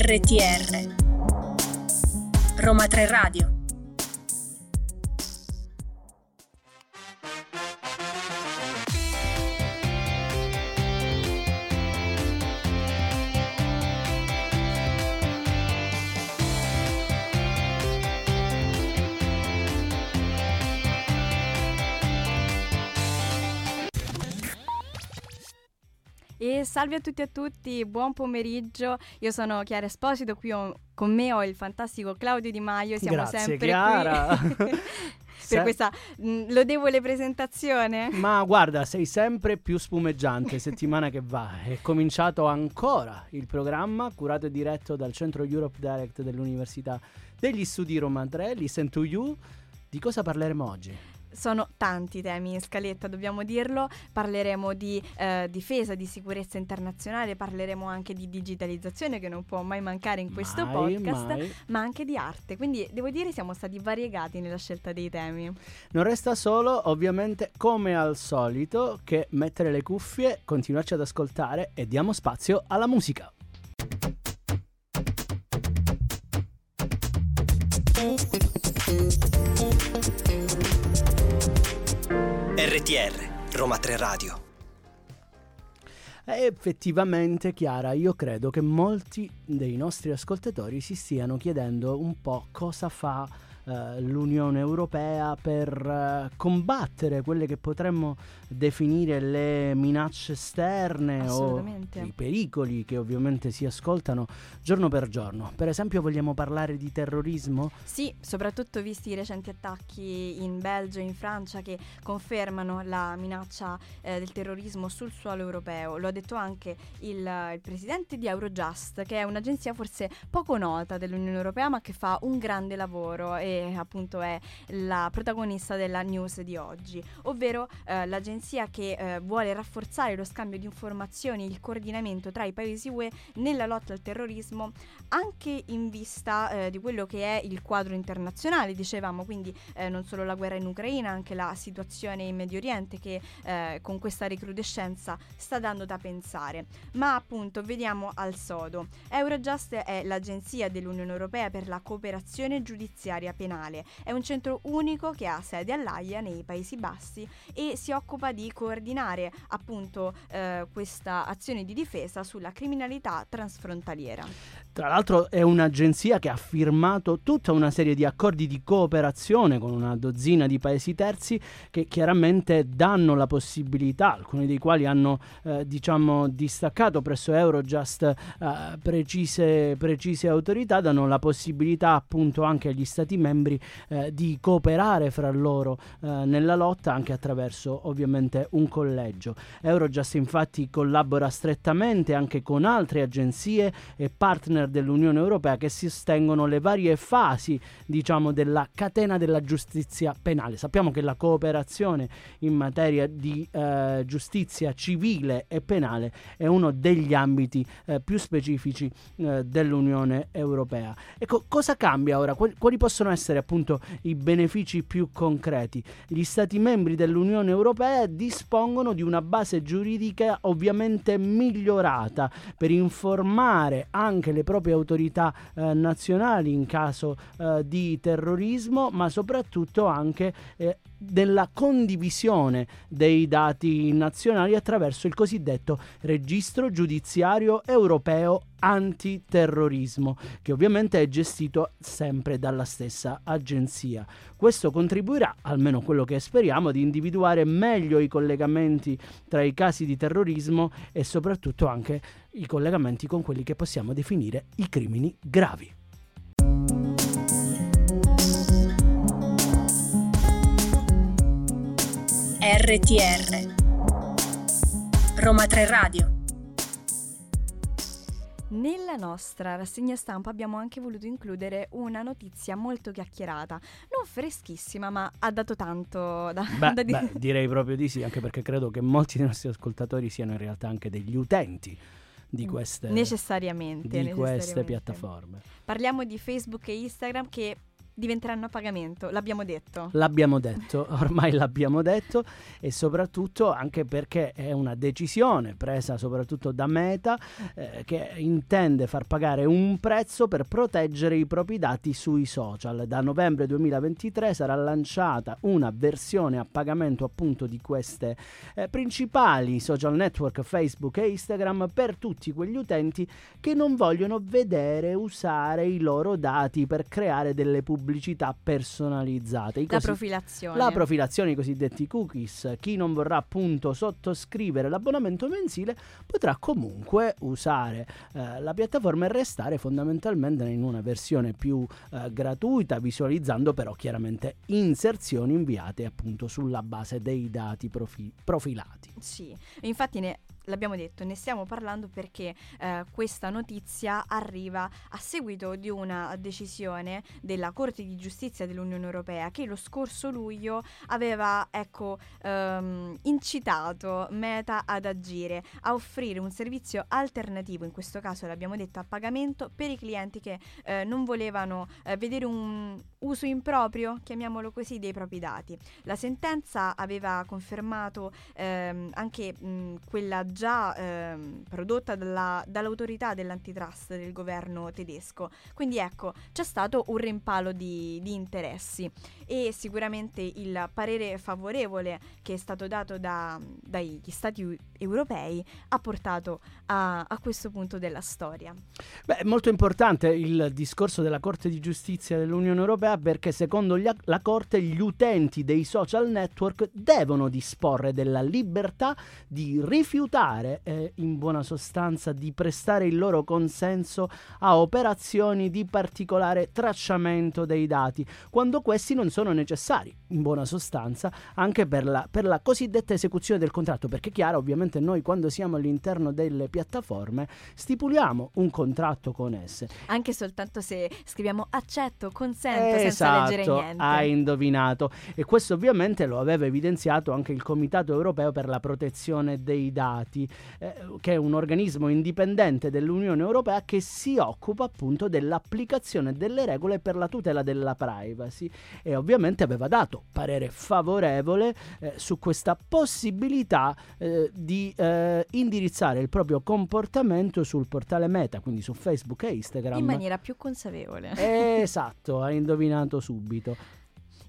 RTR Roma 3 Radio salve a tutti e a tutti, buon pomeriggio. Io sono Chiara Esposito, qui ho, con me ho il fantastico Claudio Di Maio. Siamo Grazie, sempre Chiara. qui per Se- questa mh, lodevole presentazione. Ma guarda, sei sempre più spumeggiante settimana che va. È cominciato ancora il programma curato e diretto dal Centro Europe Direct dell'Università degli Studi Roma 3, Listen to You. Di cosa parleremo oggi? Sono tanti temi in scaletta, dobbiamo dirlo. Parleremo di eh, difesa, di sicurezza internazionale, parleremo anche di digitalizzazione che non può mai mancare in questo Mai, podcast, mai. ma anche di arte. Quindi devo dire siamo stati variegati nella scelta dei temi. Non resta solo, ovviamente, come al solito, che mettere le cuffie, continuarci ad ascoltare e diamo spazio alla musica. RTR Roma 3 Radio. Effettivamente, Chiara, io credo che molti dei nostri ascoltatori si stiano chiedendo un po' cosa fa eh, l'Unione Europea per eh, combattere quelle che potremmo definire le minacce esterne o i pericoli che ovviamente si ascoltano giorno per giorno. Per esempio, vogliamo parlare di terrorismo? Sì, soprattutto visti i recenti attacchi in Belgio e in Francia che confermano la minaccia eh, del terrorismo sul suolo europeo. Lo ha detto anche il, il presidente di Eurojust, che è un'agenzia forse poco nota dell'Unione Europea, ma che fa un grande lavoro e appunto è la protagonista della news di oggi, ovvero eh, l'agenzia che eh, vuole rafforzare lo scambio di informazioni, il coordinamento tra i paesi UE nella lotta al terrorismo anche in vista eh, di quello che è il quadro internazionale, dicevamo, quindi eh, non solo la guerra in Ucraina, anche la situazione in Medio Oriente che eh, con questa recrudescenza sta dando da pensare. Ma appunto vediamo al sodo. Eurojust è l'agenzia dell'Unione Europea per la cooperazione giudiziaria penale. È un centro unico che ha sede all'AIA nei Paesi Bassi e si occupa di coordinare appunto eh, questa azione di difesa sulla criminalità transfrontaliera. Tra l'altro è un'agenzia che ha firmato tutta una serie di accordi di cooperazione con una dozzina di paesi terzi che chiaramente danno la possibilità, alcuni dei quali hanno eh, diciamo distaccato presso Eurojust eh, precise, precise autorità, danno la possibilità appunto anche agli stati membri eh, di cooperare fra loro eh, nella lotta anche attraverso ovviamente un collegio. Eurojust infatti collabora strettamente anche con altre agenzie e partner dell'Unione Europea che sostengono le varie fasi, diciamo, della catena della giustizia penale. Sappiamo che la cooperazione in materia di eh, giustizia civile e penale è uno degli ambiti eh, più specifici eh, dell'Unione Europea. Ecco, cosa cambia ora? Quali possono essere appunto i benefici più concreti? Gli Stati membri dell'Unione Europea dispongono di una base giuridica ovviamente migliorata per informare anche le proprie autorità eh, nazionali in caso eh, di terrorismo, ma soprattutto anche eh, della condivisione dei dati nazionali attraverso il cosiddetto registro giudiziario europeo antiterrorismo, che ovviamente è gestito sempre dalla stessa agenzia. Questo contribuirà, almeno quello che speriamo, ad individuare meglio i collegamenti tra i casi di terrorismo e soprattutto anche i collegamenti con quelli che possiamo definire i crimini gravi. RTR Roma 3 Radio Nella nostra rassegna stampa abbiamo anche voluto includere una notizia molto chiacchierata, non freschissima, ma ha dato tanto da, Beh, da dire. beh, direi proprio di sì, anche perché credo che molti dei nostri ascoltatori siano in realtà anche degli utenti di queste, necessariamente, di queste necessariamente. piattaforme. Parliamo di Facebook e Instagram che diventeranno a pagamento, l'abbiamo detto. L'abbiamo detto, ormai l'abbiamo detto e soprattutto anche perché è una decisione presa soprattutto da Meta eh, che intende far pagare un prezzo per proteggere i propri dati sui social. Da novembre 2023 sarà lanciata una versione a pagamento appunto di queste eh, principali social network Facebook e Instagram per tutti quegli utenti che non vogliono vedere usare i loro dati per creare delle pubblicità pubblicità personalizzate. I la profilazione. La profilazione, i cosiddetti cookies. Chi non vorrà appunto sottoscrivere l'abbonamento mensile potrà comunque usare eh, la piattaforma e restare fondamentalmente in una versione più eh, gratuita, visualizzando però chiaramente inserzioni inviate appunto sulla base dei dati profi- profilati. Sì, infatti ne l'abbiamo detto, ne stiamo parlando perché eh, questa notizia arriva a seguito di una decisione della Corte di Giustizia dell'Unione Europea che lo scorso luglio aveva ecco, ehm, incitato Meta ad agire, a offrire un servizio alternativo, in questo caso l'abbiamo detto a pagamento, per i clienti che eh, non volevano eh, vedere un uso improprio, chiamiamolo così, dei propri dati. La sentenza aveva confermato ehm, anche mh, quella già ehm, prodotta dalla, dall'autorità dell'antitrust del governo tedesco. Quindi ecco, c'è stato un rimpalo di, di interessi e sicuramente il parere favorevole che è stato dato da, dagli stati europei ha portato a, a, questo punto della storia. Beh, è molto importante il discorso della Corte di Giustizia dell'Unione Europea perché secondo gli, la Corte gli utenti dei social network devono disporre della libertà di rifiutare eh, in buona sostanza di prestare il loro consenso a operazioni di particolare tracciamento dei dati quando questi non sono necessari in buona sostanza anche per la, per la cosiddetta esecuzione del contratto perché è chiaro ovviamente noi quando siamo all'interno delle piattaforme stipuliamo un contratto con esse. Anche soltanto se scriviamo accetto consento esatto, senza leggere niente hai indovinato e questo ovviamente lo aveva evidenziato anche il Comitato Europeo per la protezione dei dati eh, che è un organismo indipendente dell'Unione Europea che si occupa appunto dell'applicazione delle regole per la tutela della privacy e ovviamente aveva dato parere favorevole eh, su questa possibilità eh, di eh, indirizzare il proprio comportamento sul portale Meta, quindi su Facebook e Instagram. In maniera più consapevole. esatto, hai indovinato subito.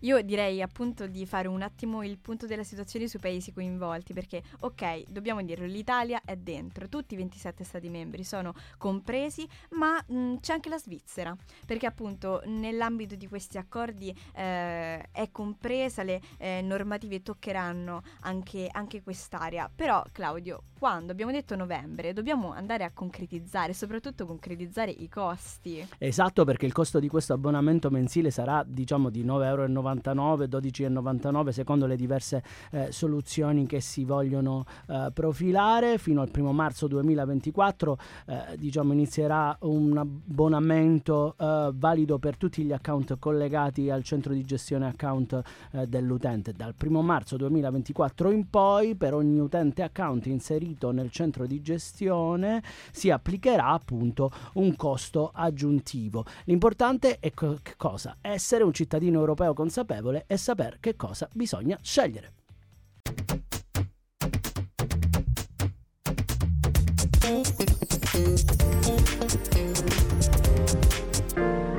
Io direi appunto di fare un attimo il punto della situazione sui paesi coinvolti, perché ok, dobbiamo dirlo, l'Italia è dentro, tutti i 27 Stati membri sono compresi, ma mh, c'è anche la Svizzera, perché appunto nell'ambito di questi accordi eh, è compresa, le eh, normative toccheranno anche, anche quest'area. Però Claudio, quando abbiamo detto novembre, dobbiamo andare a concretizzare, soprattutto concretizzare i costi. Esatto, perché il costo di questo abbonamento mensile sarà diciamo di 9,90 euro 12,99, 12,99 secondo le diverse eh, soluzioni che si vogliono eh, profilare. Fino al primo marzo 2024 eh, diciamo, inizierà un abbonamento eh, valido per tutti gli account collegati al centro di gestione account eh, dell'utente. Dal primo marzo 2024 in poi per ogni utente account inserito nel centro di gestione si applicherà appunto un costo aggiuntivo. L'importante è co- cosa? Essere un cittadino europeo consapevole consapevole e saper che cosa bisogna scegliere.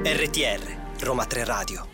RTR Roma 3 Radio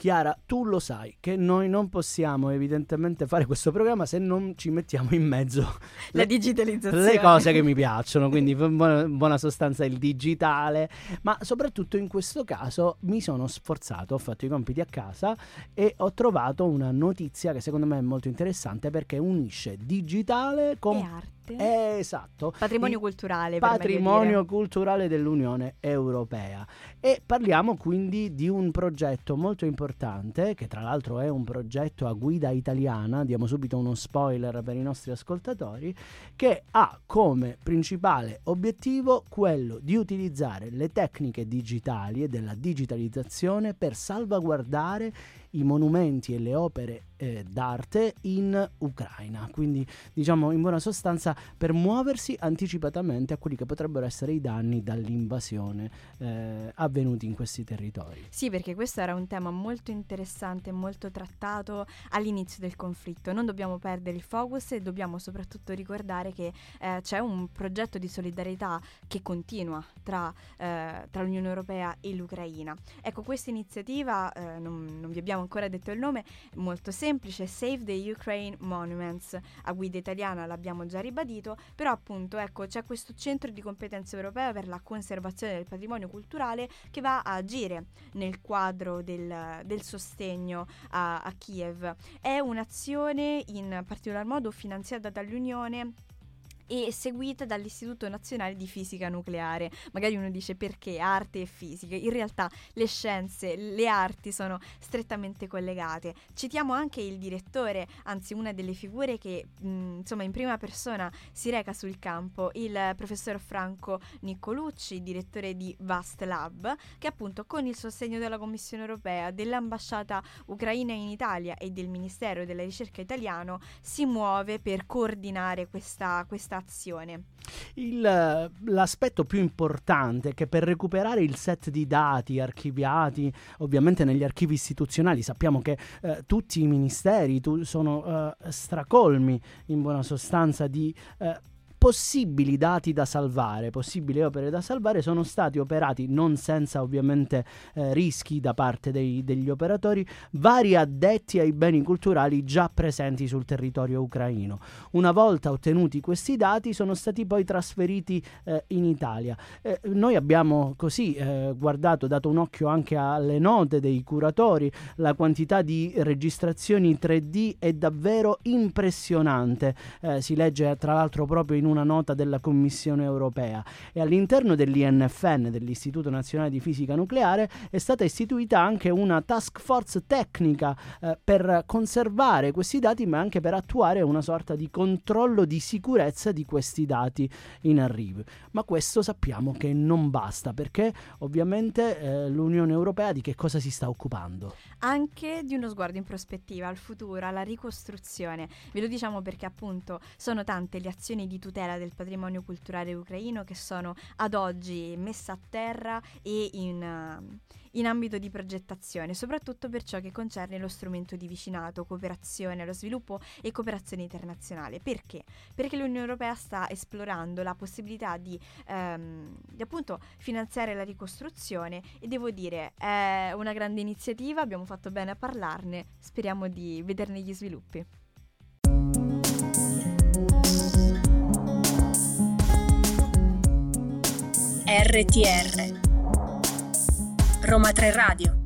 Chiara, tu lo sai che noi non possiamo evidentemente fare questo programma se non ci mettiamo in mezzo la le, digitalizzazione. Le cose che mi piacciono, quindi in buona, sostanza il digitale, ma soprattutto in questo caso mi sono sforzato, ho fatto i compiti a casa e ho trovato una notizia che secondo me è molto interessante perché unisce digitale con... E arte eh, esatto. Patrimonio il culturale. Patrimonio culturale dell'Unione Europea. E parliamo quindi di un progetto molto importante, che tra l'altro è un progetto a guida italiana, diamo subito uno spoiler per i nostri ascoltatori, che ha come principale obiettivo quello di utilizzare le tecniche digitali e della digitalizzazione per salvaguardare i monumenti e le opere eh, d'arte in Ucraina. Quindi diciamo in buona sostanza per muoversi anticipatamente a quelli che potrebbero essere i danni dall'invasione eh, avvenuti in questi territori. Sì, perché questo era un tema molto interessante, molto trattato all'inizio del conflitto. Non dobbiamo perdere il focus e dobbiamo soprattutto ricordare che eh, c'è un progetto di solidarietà che continua tra, eh, tra l'Unione Europea e l'Ucraina. Ecco, questa iniziativa, eh, non, non vi abbiamo ancora detto il nome, molto semplice Save the Ukraine Monuments, a guida italiana l'abbiamo già ribadito, però appunto ecco c'è questo centro di competenza europea per la conservazione del patrimonio culturale che va a agire nel quadro del, del sostegno a, a Kiev. È un'azione in particolar modo finanziata dall'Unione e seguita dall'Istituto Nazionale di Fisica Nucleare. Magari uno dice perché arte e fisica, in realtà le scienze, le arti sono strettamente collegate. Citiamo anche il direttore, anzi una delle figure che mh, insomma in prima persona si reca sul campo, il professor Franco Nicolucci, direttore di Vast Lab, che appunto con il sostegno della Commissione europea, dell'ambasciata ucraina in Italia e del Ministero della Ricerca italiano si muove per coordinare questa, questa azione. Il, l'aspetto più importante è che per recuperare il set di dati archiviati, ovviamente negli archivi istituzionali, sappiamo che eh, tutti i ministeri tu, sono eh, stracolmi in buona sostanza di eh, possibili dati da salvare, possibili opere da salvare sono stati operati non senza ovviamente eh, rischi da parte dei, degli operatori, vari addetti ai beni culturali già presenti sul territorio ucraino. Una volta ottenuti questi dati sono stati poi trasferiti eh, in Italia. Eh, noi abbiamo così eh, guardato, dato un occhio anche alle note dei curatori, la quantità di registrazioni 3D è davvero impressionante. Eh, si legge tra l'altro proprio in una nota della Commissione europea e all'interno dell'INFN, dell'Istituto Nazionale di Fisica Nucleare, è stata istituita anche una task force tecnica eh, per conservare questi dati ma anche per attuare una sorta di controllo di sicurezza di questi dati in arrivo. Ma questo sappiamo che non basta perché ovviamente eh, l'Unione Europea di che cosa si sta occupando? Anche di uno sguardo in prospettiva al futuro, alla ricostruzione. Ve lo diciamo perché appunto sono tante le azioni di tutela tutela del patrimonio culturale ucraino che sono ad oggi messe a terra e in, uh, in ambito di progettazione, soprattutto per ciò che concerne lo strumento di vicinato, cooperazione allo sviluppo e cooperazione internazionale. Perché? Perché l'Unione Europea sta esplorando la possibilità di, um, di appunto finanziare la ricostruzione e devo dire è una grande iniziativa, abbiamo fatto bene a parlarne, speriamo di vederne gli sviluppi. RTR Roma 3 Radio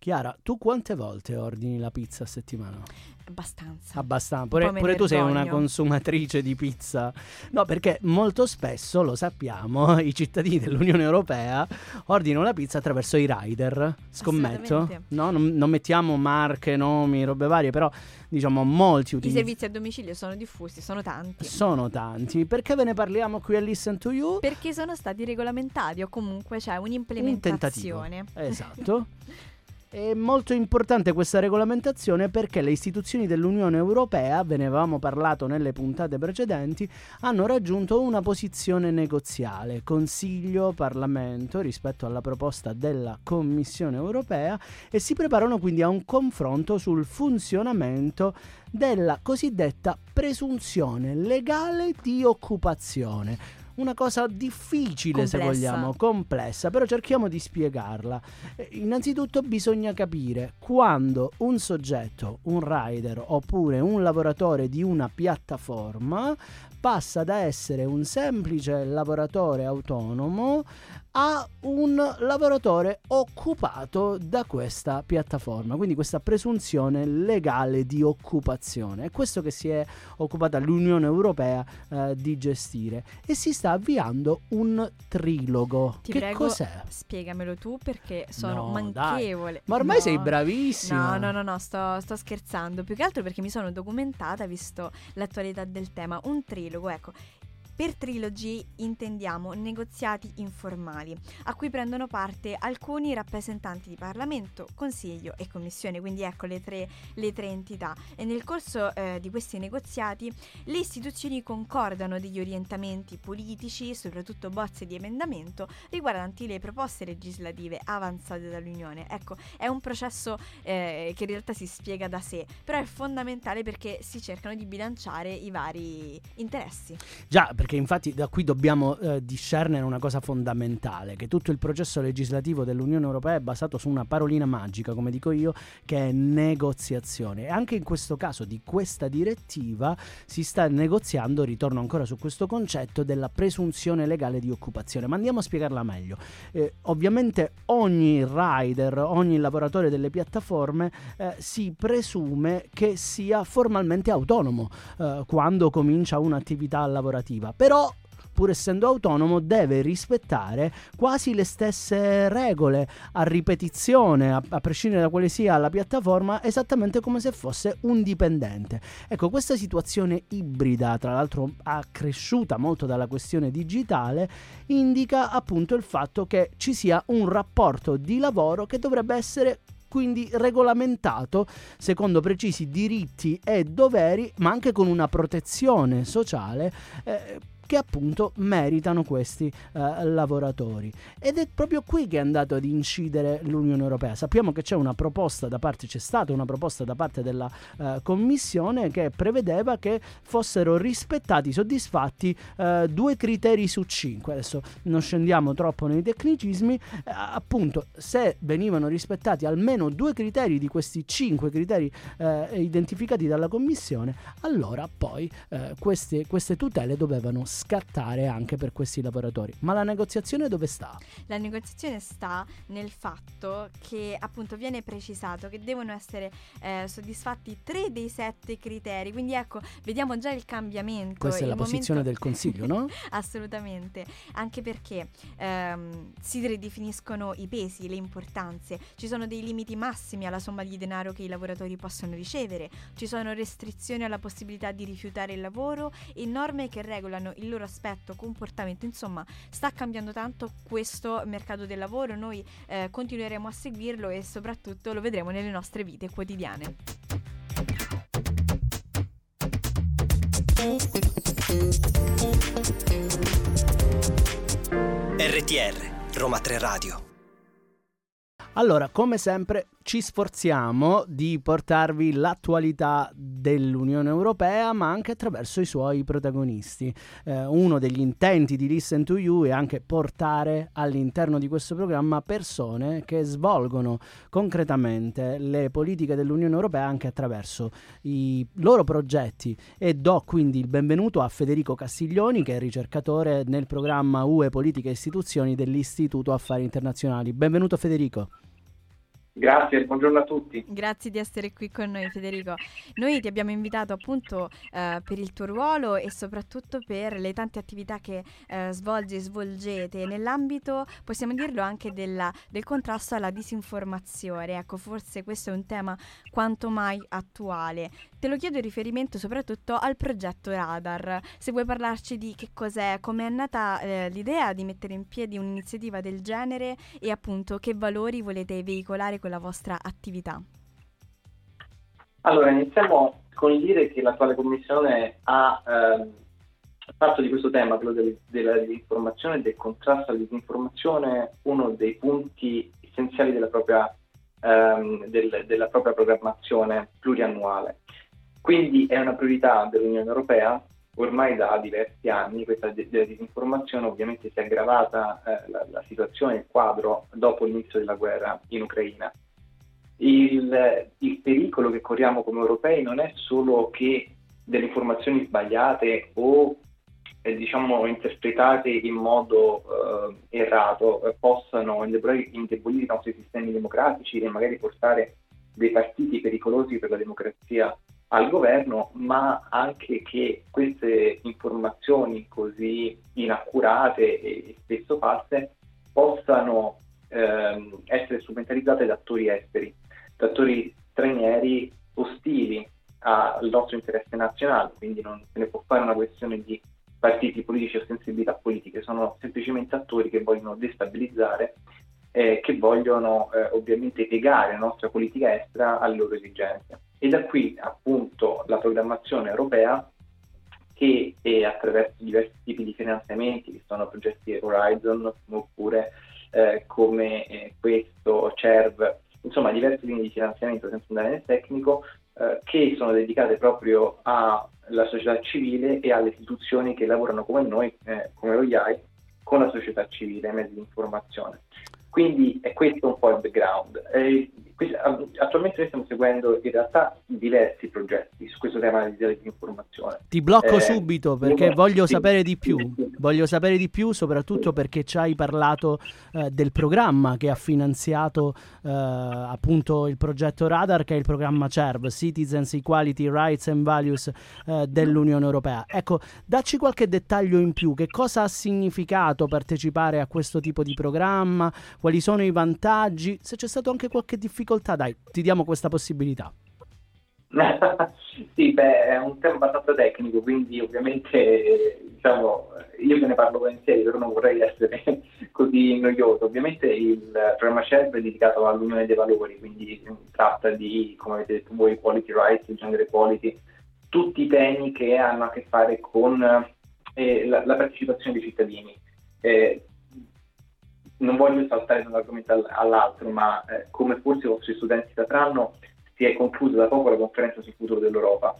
Chiara, tu quante volte ordini la pizza a settimana? Abbastanza. Abbastanza. Pure, pure tu sei una consumatrice di pizza. No, perché molto spesso, lo sappiamo, i cittadini dell'Unione Europea ordinano la pizza attraverso i rider. Scommetto. No? Non, non, mettiamo marche, nomi, robe varie, però diciamo molti utilizzano. I servizi a domicilio sono diffusi, sono tanti. Sono tanti. Perché ve ne parliamo qui a Listen to You? Perché sono stati regolamentati o comunque c'è un'implementazione. Un esatto. È molto importante questa regolamentazione perché le istituzioni dell'Unione Europea, ve ne avevamo parlato nelle puntate precedenti, hanno raggiunto una posizione negoziale, Consiglio, Parlamento rispetto alla proposta della Commissione Europea e si preparano quindi a un confronto sul funzionamento della cosiddetta presunzione legale di occupazione una cosa difficile complessa. se vogliamo, complessa, però cerchiamo di spiegarla. Eh, innanzitutto bisogna capire quando un soggetto, un rider oppure un lavoratore di una piattaforma passa da essere un semplice lavoratore autonomo a un lavoratore occupato da questa piattaforma, quindi questa presunzione legale di occupazione. È questo che si è occupata l'Unione Europea eh, di gestire e si sta avviando un trilogo. Ti che prego, cos'è? Spiegamelo tu perché sono no, manchevole. Dai. Ma ormai no. sei bravissima. No, no, no, no, sto, sto scherzando. Più che altro perché mi sono documentata, visto l'attualità del tema. Un trilogo, ecco Per trilogy intendiamo negoziati informali, a cui prendono parte alcuni rappresentanti di Parlamento, Consiglio e Commissione, quindi ecco le tre, le tre entità. E nel corso eh, di questi negoziati le istituzioni concordano degli orientamenti politici, soprattutto bozze di emendamento, riguardanti le proposte legislative avanzate dall'Unione. Ecco, è un processo eh, che in realtà si spiega da sé, però è fondamentale perché si cercano di bilanciare i vari interessi. Già, perché infatti da qui dobbiamo eh, discernere una cosa fondamentale, che tutto il processo legislativo dell'Unione Europea è basato su una parolina magica, come dico io, che è negoziazione. E anche in questo caso di questa direttiva si sta negoziando, ritorno ancora su questo concetto, della presunzione legale di occupazione. Ma andiamo a spiegarla meglio. Eh, ovviamente ogni rider, ogni lavoratore delle piattaforme eh, si presume che sia formalmente autonomo eh, quando comincia un'attività lavorativa. Però pur essendo autonomo, deve rispettare quasi le stesse regole a ripetizione, a, a, prescindere da quale sia la piattaforma, esattamente come se fosse un dipendente. Ecco, questa situazione ibrida, tra l'altro accresciuta molto dalla questione digitale, indica appunto il fatto che ci sia un rapporto di lavoro che dovrebbe essere quindi regolamentato secondo precisi diritti e doveri, ma anche con una protezione sociale. Eh, che appunto meritano questi eh, lavoratori. Ed è proprio qui che è andato ad incidere l'Unione Europea. Sappiamo che c'è una proposta da parte, c'è stata una proposta da parte della eh, Commissione che prevedeva che fossero rispettati, soddisfatti eh, due criteri su cinque. Adesso non scendiamo troppo nei tecnicismi, eh, appunto se venivano rispettati almeno due criteri di questi cinque criteri eh, identificati dalla Commissione, allora poi eh, queste, queste tutele dovevano scattare anche per questi lavoratori. Ma la negoziazione dove sta? La negoziazione sta nel fatto che appunto viene precisato che devono essere eh, soddisfatti tre dei sette criteri, quindi ecco, vediamo già il cambiamento. Questa è la momento... posizione del Consiglio, no? Assolutamente, anche perché ehm, si ridefiniscono i pesi, le importanze, ci sono dei limiti massimi alla somma di denaro che i lavoratori possono ricevere, ci sono restrizioni alla possibilità di rifiutare il lavoro e norme che regolano il il loro aspetto, comportamento, insomma sta cambiando tanto questo mercato del lavoro, noi eh, continueremo a seguirlo e soprattutto lo vedremo nelle nostre vite quotidiane. RTR Roma 3 Radio allora, come sempre, ci sforziamo di portarvi l'attualità dell'Unione Europea, ma anche attraverso i suoi protagonisti. Eh, uno degli intenti di Listen to You è anche portare all'interno di questo programma persone che svolgono concretamente le politiche dell'Unione Europea anche attraverso i loro progetti. E do quindi il benvenuto a Federico Castiglioni, che è ricercatore nel programma UE Politica e Istituzioni dell'Istituto Affari Internazionali. Benvenuto Federico. Grazie, buongiorno a tutti. Grazie di essere qui con noi Federico. Noi ti abbiamo invitato appunto eh, per il tuo ruolo e soprattutto per le tante attività che eh, svolgi e svolgete nell'ambito, possiamo dirlo, anche della, del contrasto alla disinformazione. Ecco, forse questo è un tema quanto mai attuale. Te lo chiedo in riferimento soprattutto al progetto Radar. Se vuoi parlarci di che cos'è, come è nata eh, l'idea di mettere in piedi un'iniziativa del genere e appunto che valori volete veicolare con la vostra attività? Allora, iniziamo con dire che l'attuale Commissione ha eh, fatto di questo tema, quello del, della disinformazione e del contrasto alla disinformazione, uno dei punti essenziali della propria, ehm, del, della propria programmazione pluriannuale. Quindi è una priorità dell'Unione Europea ormai da diversi anni questa disinformazione ovviamente si è aggravata eh, la, la, situazione, il quadro dopo l'inizio della guerra in Ucraina. Il, il, pericolo che corriamo come europei non è solo che delle informazioni sbagliate o eh, diciamo interpretate in modo eh, errato eh, possano indebolire i nostri sistemi democratici e magari portare dei partiti pericolosi per la democrazia al governo, ma anche che queste informazioni così inaccurate e spesso false possano ehm, essere strumentalizzate da attori esteri, da attori stranieri ostili al nostro interesse nazionale, quindi non se ne può fare una questione di partiti politici o sensibilità politiche, sono semplicemente attori che vogliono destabilizzare eh, che vogliono eh, ovviamente piegare la nostra politica estera alle loro esigenze. E da qui appunto la programmazione europea che eh, attraverso diversi tipi di finanziamenti, che sono progetti Horizon oppure eh, come eh, questo, CERV, insomma diverse linee di finanziamento senza andare nel tecnico, eh, che sono dedicate proprio alla società civile e alle istituzioni che lavorano come noi, come lo IAI, con la società civile e mezzi di informazione. Quindi è questo un po' il background. Eh, attualmente noi stiamo seguendo in realtà diversi progetti su questo tema di disinformazione. Ti blocco eh, subito perché voglio sì, sapere di più, sì, sì. voglio sapere di più soprattutto perché ci hai parlato eh, del programma che ha finanziato eh, appunto il progetto Radar che è il programma CERV, Citizens Equality Rights and Values eh, dell'Unione Europea. Ecco, dacci qualche dettaglio in più, che cosa ha significato partecipare a questo tipo di programma, quali sono i vantaggi, se c'è stato anche qualche difficoltà, dai, ti diamo questa possibilità. sì, beh, è un tema abbastanza tecnico, quindi ovviamente diciamo, io ve ne parlo volentieri, però non vorrei essere così noioso. Ovviamente il programma CERV è dedicato all'unione dei valori, quindi tratta di, come avete detto voi, quality rights, gender equality, tutti i temi che hanno a che fare con eh, la, la, partecipazione dei cittadini. Eh, non voglio saltare da un argomento all'altro, ma eh, come forse i vostri studenti sapranno, si è conclusa da poco la conferenza sul futuro dell'Europa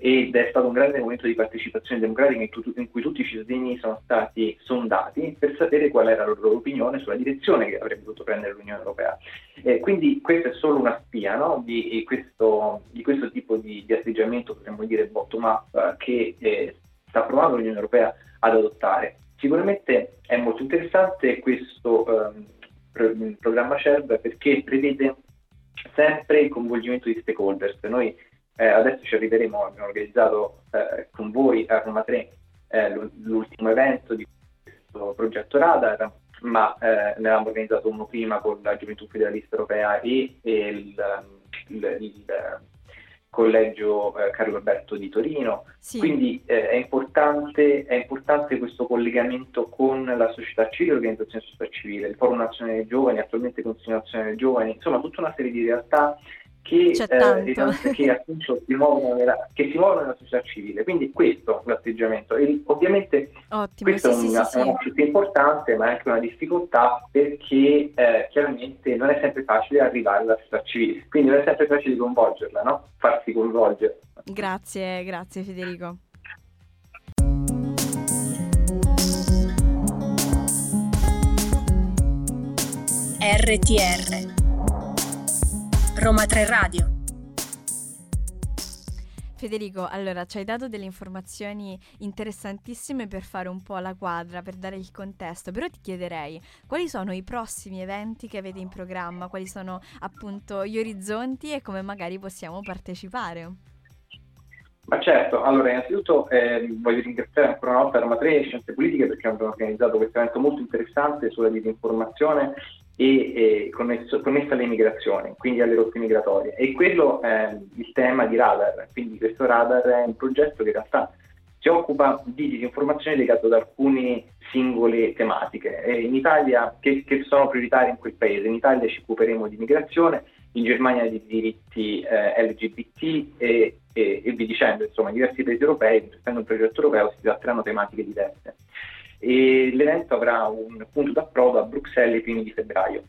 ed è stato un grande momento di partecipazione democratica in, tu- in, cui tutti i cittadini sono stati sondati per sapere qual era la loro opinione sulla direzione che avrebbe dovuto prendere l'Unione Europea. Eh, quindi questa è solo una spia no? di, questo, di, questo, tipo di, di, atteggiamento, potremmo dire bottom-up, eh, che eh, sta provando l'Unione Europea ad adottare. Sicuramente è molto interessante questo um, programma CERV perché prevede sempre il coinvolgimento di stakeholders. Noi eh, adesso ci arriveremo, abbiamo organizzato eh, con voi a Roma 3 eh, l'ultimo evento di questo progetto Radar, ma eh, ne avevamo organizzato uno prima con la Gioventù Federalista Europea e, e il, il, il collegio eh, Carlo Alberto di Torino, sì. quindi eh, è, importante, è, importante, questo collegamento con la società civile, l'organizzazione società civile, il Forum Nazionale dei Giovani, attualmente Consiglio Nazionale dei Giovani, insomma tutta una serie di realtà che, eh, che appunto si muovono, nella, che si muovono nella società civile. Quindi questo è l'atteggiamento. E ovviamente Ottimo, questo sì, è, una, sì, un aspetto importante, ma è anche una difficoltà perché eh, chiaramente non è sempre facile arrivare alla società civile, quindi non è sempre facile coinvolgerla, no? farsi coinvolgere. Grazie, grazie Federico. RTR Roma 3 Radio. Federico, allora ci hai dato delle informazioni interessantissime per fare un po' la quadra, per dare il contesto, però ti chiederei quali sono i prossimi eventi che avete in programma, quali sono appunto gli orizzonti e come magari possiamo partecipare. Ma certo, allora innanzitutto eh, voglio ringraziare ancora una volta Roma 3 e Scienze Politiche perché hanno organizzato questo evento molto interessante sulla disinformazione e, e connessa alle migrazioni, quindi alle rotte migratorie. E quello è il tema di Radar, quindi questo Radar è un progetto che in realtà si occupa di disinformazione legato ad alcune singole tematiche e in Italia, che, che, sono prioritarie in quel paese. In Italia ci occuperemo di migrazione, in Germania di diritti eh, LGBT e, e, e vi dicendo, insomma, in diversi paesi europei, essendo un progetto europeo, si tratteranno tematiche diverse e l'evento avrà un punto d'approdo a Bruxelles i primi di febbraio.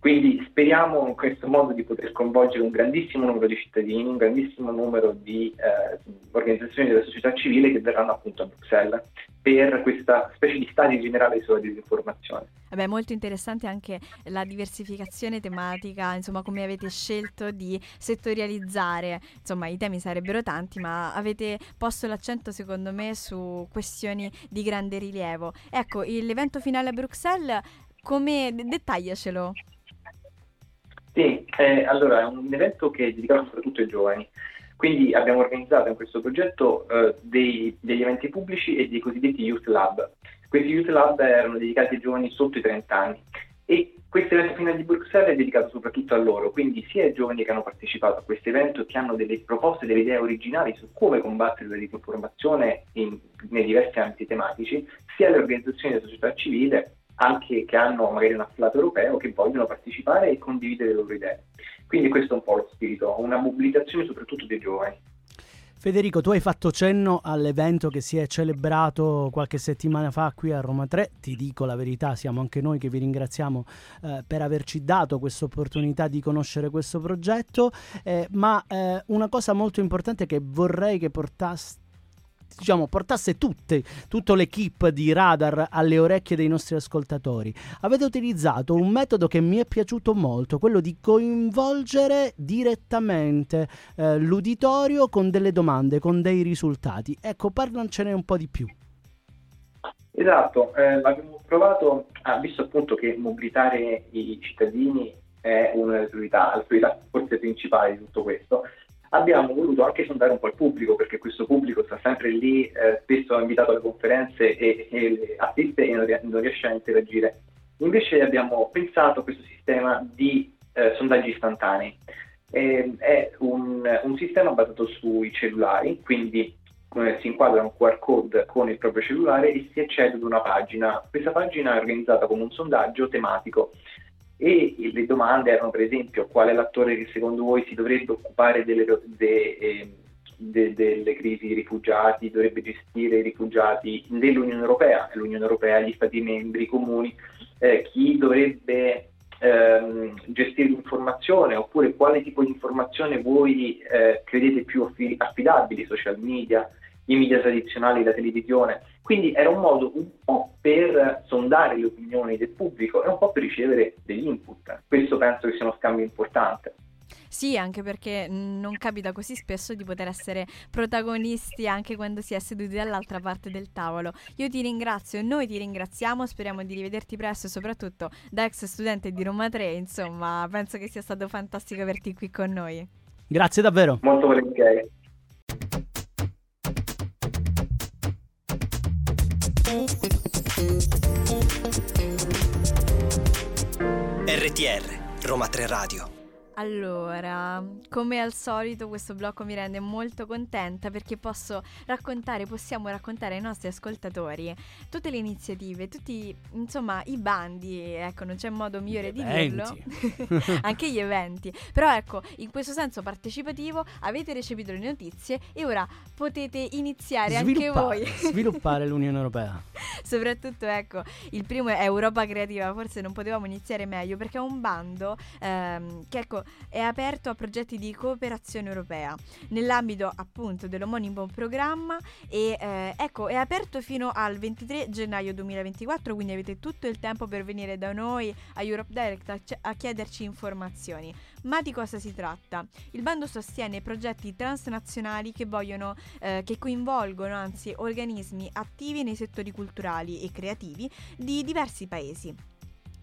Quindi speriamo in questo modo di poter coinvolgere un grandissimo numero di cittadini, un grandissimo numero di eh, organizzazioni della società civile che verranno appunto a Bruxelles per questa specie di stadio generale sulla disinformazione. Vabbè, molto interessante anche la diversificazione tematica, insomma come avete scelto di settorializzare, insomma i temi sarebbero tanti ma avete posto l'accento secondo me su questioni di grande rilievo. Ecco, l'evento finale a Bruxelles, come dettagliacelo? Sì, eh, allora è un evento che è dedicato soprattutto ai giovani. Quindi abbiamo organizzato in questo progetto eh, dei, degli eventi pubblici e dei cosiddetti Youth Lab. Questi Youth Lab erano dedicati ai giovani sotto i 30 anni e questo evento finale di Bruxelles è dedicato soprattutto a loro, quindi sia ai giovani che hanno partecipato a questo evento e che hanno delle proposte, delle idee originali su come combattere la disinformazione in, nei diversi ambiti tematici, sia alle organizzazioni della società civile, anche che hanno magari un afflato europeo, che vogliono partecipare e condividere le loro idee. Quindi questo è un po' lo spirito, una mobilitazione soprattutto dei giovani. Federico, tu hai fatto cenno all'evento che si è celebrato qualche settimana fa qui a Roma 3. Ti dico la verità, siamo anche noi che vi ringraziamo eh, per averci dato questa opportunità di conoscere questo progetto. Eh, ma eh, una cosa molto importante che vorrei che portaste diciamo, portasse tutte, tutto l'equipe di radar alle orecchie dei nostri ascoltatori. Avete utilizzato un metodo che mi è piaciuto molto, quello di coinvolgere direttamente eh, l'uditorio con delle domande, con dei risultati. Ecco, parlancene un po' di più. Esatto, eh, abbiamo provato, ah, visto appunto che mobilitare i cittadini è una delle priorità, la priorità forse principale di tutto questo, abbiamo voluto anche sondare un po' il pubblico, perché questo pubblico sta sempre lì, eh, spesso è invitato alle conferenze e, e assiste e non, riesce a interagire. Invece abbiamo pensato a questo sistema di eh, sondaggi istantanei. Eh, è un, un, sistema basato sui cellulari, quindi eh, si inquadra un QR code con il proprio cellulare e si accede ad una pagina. Questa pagina è organizzata come un sondaggio tematico e le domande erano per esempio qual è l'attore che secondo voi si dovrebbe occupare delle, de, eh, de, delle crisi rifugiati, dovrebbe gestire i rifugiati dell'Unione Europea, l'Unione Europea, gli Stati membri comuni, eh, chi dovrebbe ehm, gestire l'informazione? Oppure quale tipo di informazione voi eh, credete più affidabili, social media, i media tradizionali, la televisione. Quindi era un modo un po' per sondare le opinioni del pubblico e un po' per ricevere degli input. Questo penso che sia uno scambio importante. Sì, anche perché non capita così spesso di poter essere protagonisti anche quando si è seduti dall'altra parte del tavolo. Io ti ringrazio, noi ti ringraziamo, speriamo di rivederti presto e soprattutto da ex studente di Roma 3, insomma, penso che sia stato fantastico averti qui con noi. Grazie davvero. Molto volentieri. RTR Roma 3 Radio allora, come al solito questo blocco mi rende molto contenta perché posso raccontare, possiamo raccontare ai nostri ascoltatori tutte le iniziative, tutti insomma i bandi, ecco non c'è modo migliore di dirlo, anche gli eventi, però ecco in questo senso partecipativo avete recepito le notizie e ora potete iniziare anche voi. sviluppare l'Unione Europea. Soprattutto ecco, il primo è Europa Creativa, forse non potevamo iniziare meglio perché è un bando ehm, che ecco è aperto a progetti di cooperazione europea nell'ambito appunto dell'omonimo programma e eh, ecco è aperto fino al 23 gennaio 2024 quindi avete tutto il tempo per venire da noi a Europe Direct a, a chiederci informazioni ma di cosa si tratta? Il bando sostiene progetti transnazionali che vogliono eh, che coinvolgono anzi organismi attivi nei settori culturali e creativi di diversi paesi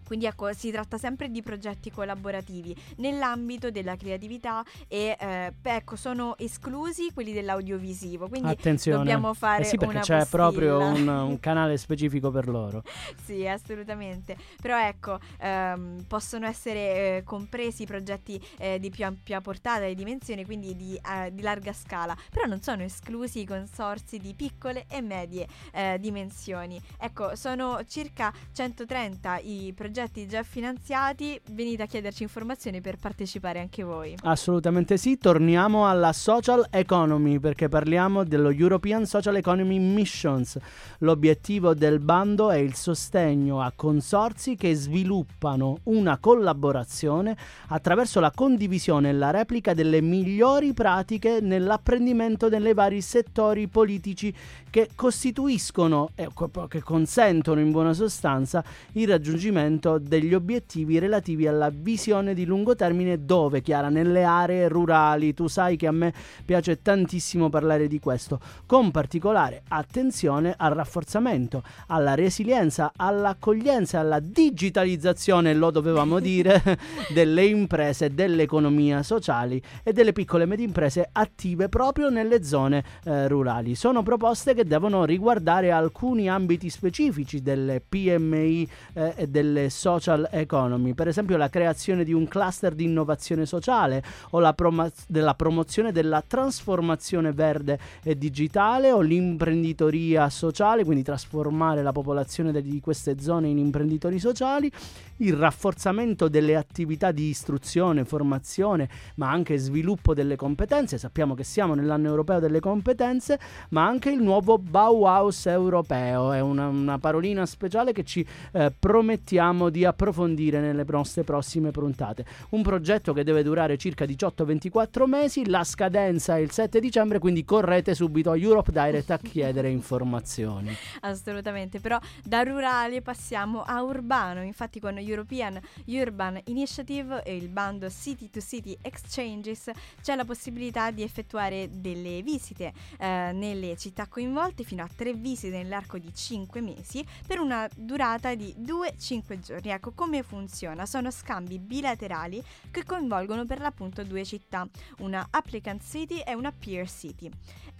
quindi ecco, si tratta sempre di progetti collaborativi nell'ambito della creatività e eh, ecco, sono esclusi quelli dell'audiovisivo. Quindi Attenzione. dobbiamo fare eh sì, perché c'è postilla. proprio un, un, canale specifico per loro. sì, assolutamente. Però ecco, ehm, possono essere eh, compresi progetti eh, di più ampia portata e dimensione, quindi di, eh, di, larga scala. Però non sono esclusi i consorsi di piccole e medie eh, dimensioni. Ecco, sono circa 130 i progetti progetti già finanziati, venite a chiederci informazioni per partecipare anche voi. Assolutamente sì, torniamo alla social economy perché parliamo dello European Social Economy Missions. L'obiettivo del bando è il sostegno a consorzi che sviluppano una collaborazione attraverso la condivisione e la replica delle migliori pratiche nell'apprendimento dei vari settori politici che costituiscono e eh, che consentono in buona sostanza il raggiungimento degli obiettivi relativi alla visione di lungo termine dove, Chiara, nelle aree rurali. Tu sai che a me piace tantissimo parlare di questo, con particolare attenzione al rafforzamento, alla resilienza, all'accoglienza, alla digitalizzazione, lo dovevamo dire, delle imprese, dell'economia sociali e delle piccole e medie imprese attive proprio nelle zone eh, rurali. Sono proposte che devono riguardare alcuni ambiti specifici delle PMI eh, e delle social economy, per esempio la creazione di un cluster di innovazione sociale o la prom- della promozione della trasformazione verde e digitale o l'imprenditoria sociale, quindi trasformare la popolazione di queste zone in imprenditori sociali, il rafforzamento delle attività di istruzione, formazione, ma anche sviluppo delle competenze. Sappiamo che siamo nell'anno europeo delle competenze, ma anche il nuovo Bauhaus europeo. È una, una parolina speciale che ci eh, promettiamo di approfondire nelle nostre prossime puntate. Un progetto che deve durare circa 18-24 mesi, la scadenza è il 7 dicembre, quindi correte subito a Europe Direct a chiedere informazioni. Assolutamente, però da rurale passiamo a urbano, infatti con European Urban Initiative e il bando City to City Exchanges c'è la possibilità di effettuare delle visite eh, nelle città coinvolte fino a tre visite nell'arco di 5 mesi per una durata di 2-5 giorni. Ecco come funziona, sono scambi bilaterali che coinvolgono per l'appunto due città, una applicant city e una peer city.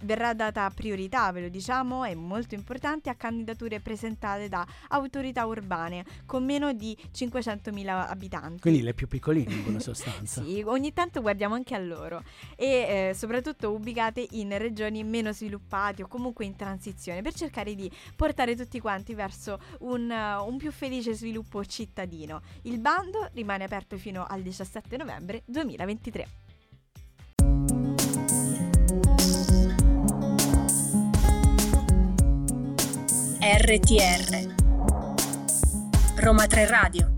Verrà data priorità, ve lo diciamo, è molto importante, a candidature presentate da autorità urbane con meno di 500.000 abitanti. Quindi le più piccoline in buona sostanza. sì, ogni tanto guardiamo anche a loro e eh, soprattutto ubicate in regioni meno sviluppate o comunque in transizione per cercare di portare tutti quanti verso un, uh, un più felice sviluppo cittadino. Il bando rimane aperto fino al 17 novembre 2023. RTR Roma 3 Radio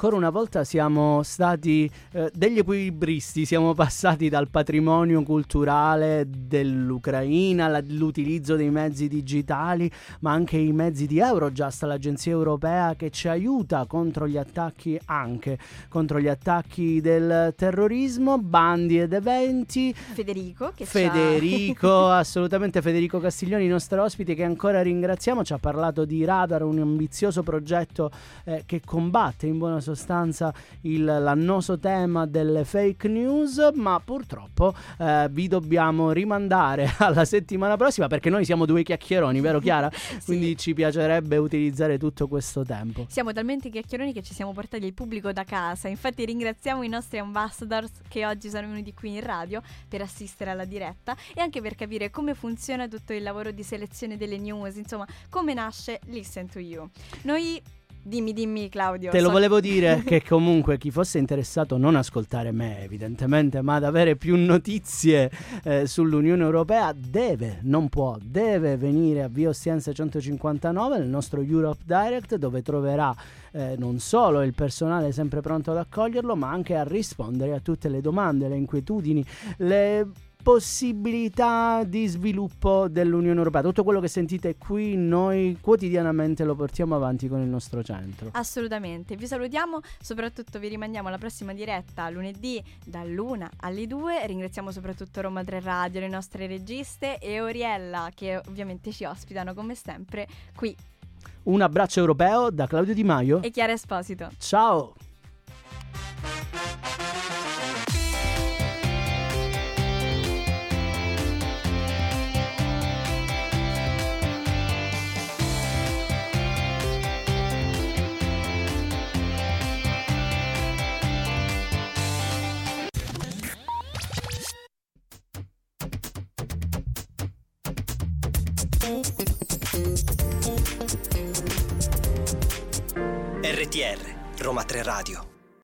ancora una volta siamo stati eh, degli equilibristi, siamo passati dal patrimonio culturale dell'Ucraina, all'utilizzo dei mezzi digitali, ma anche i mezzi di Eurojust, l'agenzia europea che ci aiuta contro gli attacchi, anche contro gli attacchi del terrorismo, bandi ed eventi. Federico, che Federico, assolutamente Federico Castiglioni, nostro ospite che ancora ringraziamo, ci ha parlato di Radar, un ambizioso progetto eh, che combatte in buona sostanza sostanza il, l'annoso tema delle fake news, ma purtroppo eh, vi dobbiamo rimandare alla settimana prossima perché noi siamo due chiacchieroni, vero Chiara? sì. Quindi ci piacerebbe utilizzare tutto questo tempo. Siamo talmente chiacchieroni che ci siamo portati il pubblico da casa, infatti ringraziamo i nostri ambassadors che oggi sono venuti qui in radio per assistere alla diretta e anche per capire come funziona tutto il lavoro di selezione delle news, insomma come nasce Listen to You. Noi Dimmi, dimmi Claudio. Te lo so... volevo dire che comunque chi fosse interessato non ascoltare me evidentemente, ma ad avere più notizie eh, sull'Unione Europea deve, non può, deve venire a Via Ostiense 159 nel nostro Europe Direct dove troverà eh, non solo il personale sempre pronto ad accoglierlo, ma anche a rispondere a tutte le domande, le inquietudini, le possibilità di sviluppo dell'Unione Europea. Tutto quello che sentite qui noi quotidianamente lo portiamo avanti con il nostro centro. Assolutamente. Vi salutiamo, soprattutto vi rimandiamo alla prossima diretta lunedì dall'1 alle 2. Ringraziamo soprattutto Roma 3 Radio, le nostre registe e Oriella che ovviamente ci ospitano come sempre qui. Un abbraccio europeo da Claudio Di Maio e Chiara Esposito. Ciao. RTR Roma 3 Radio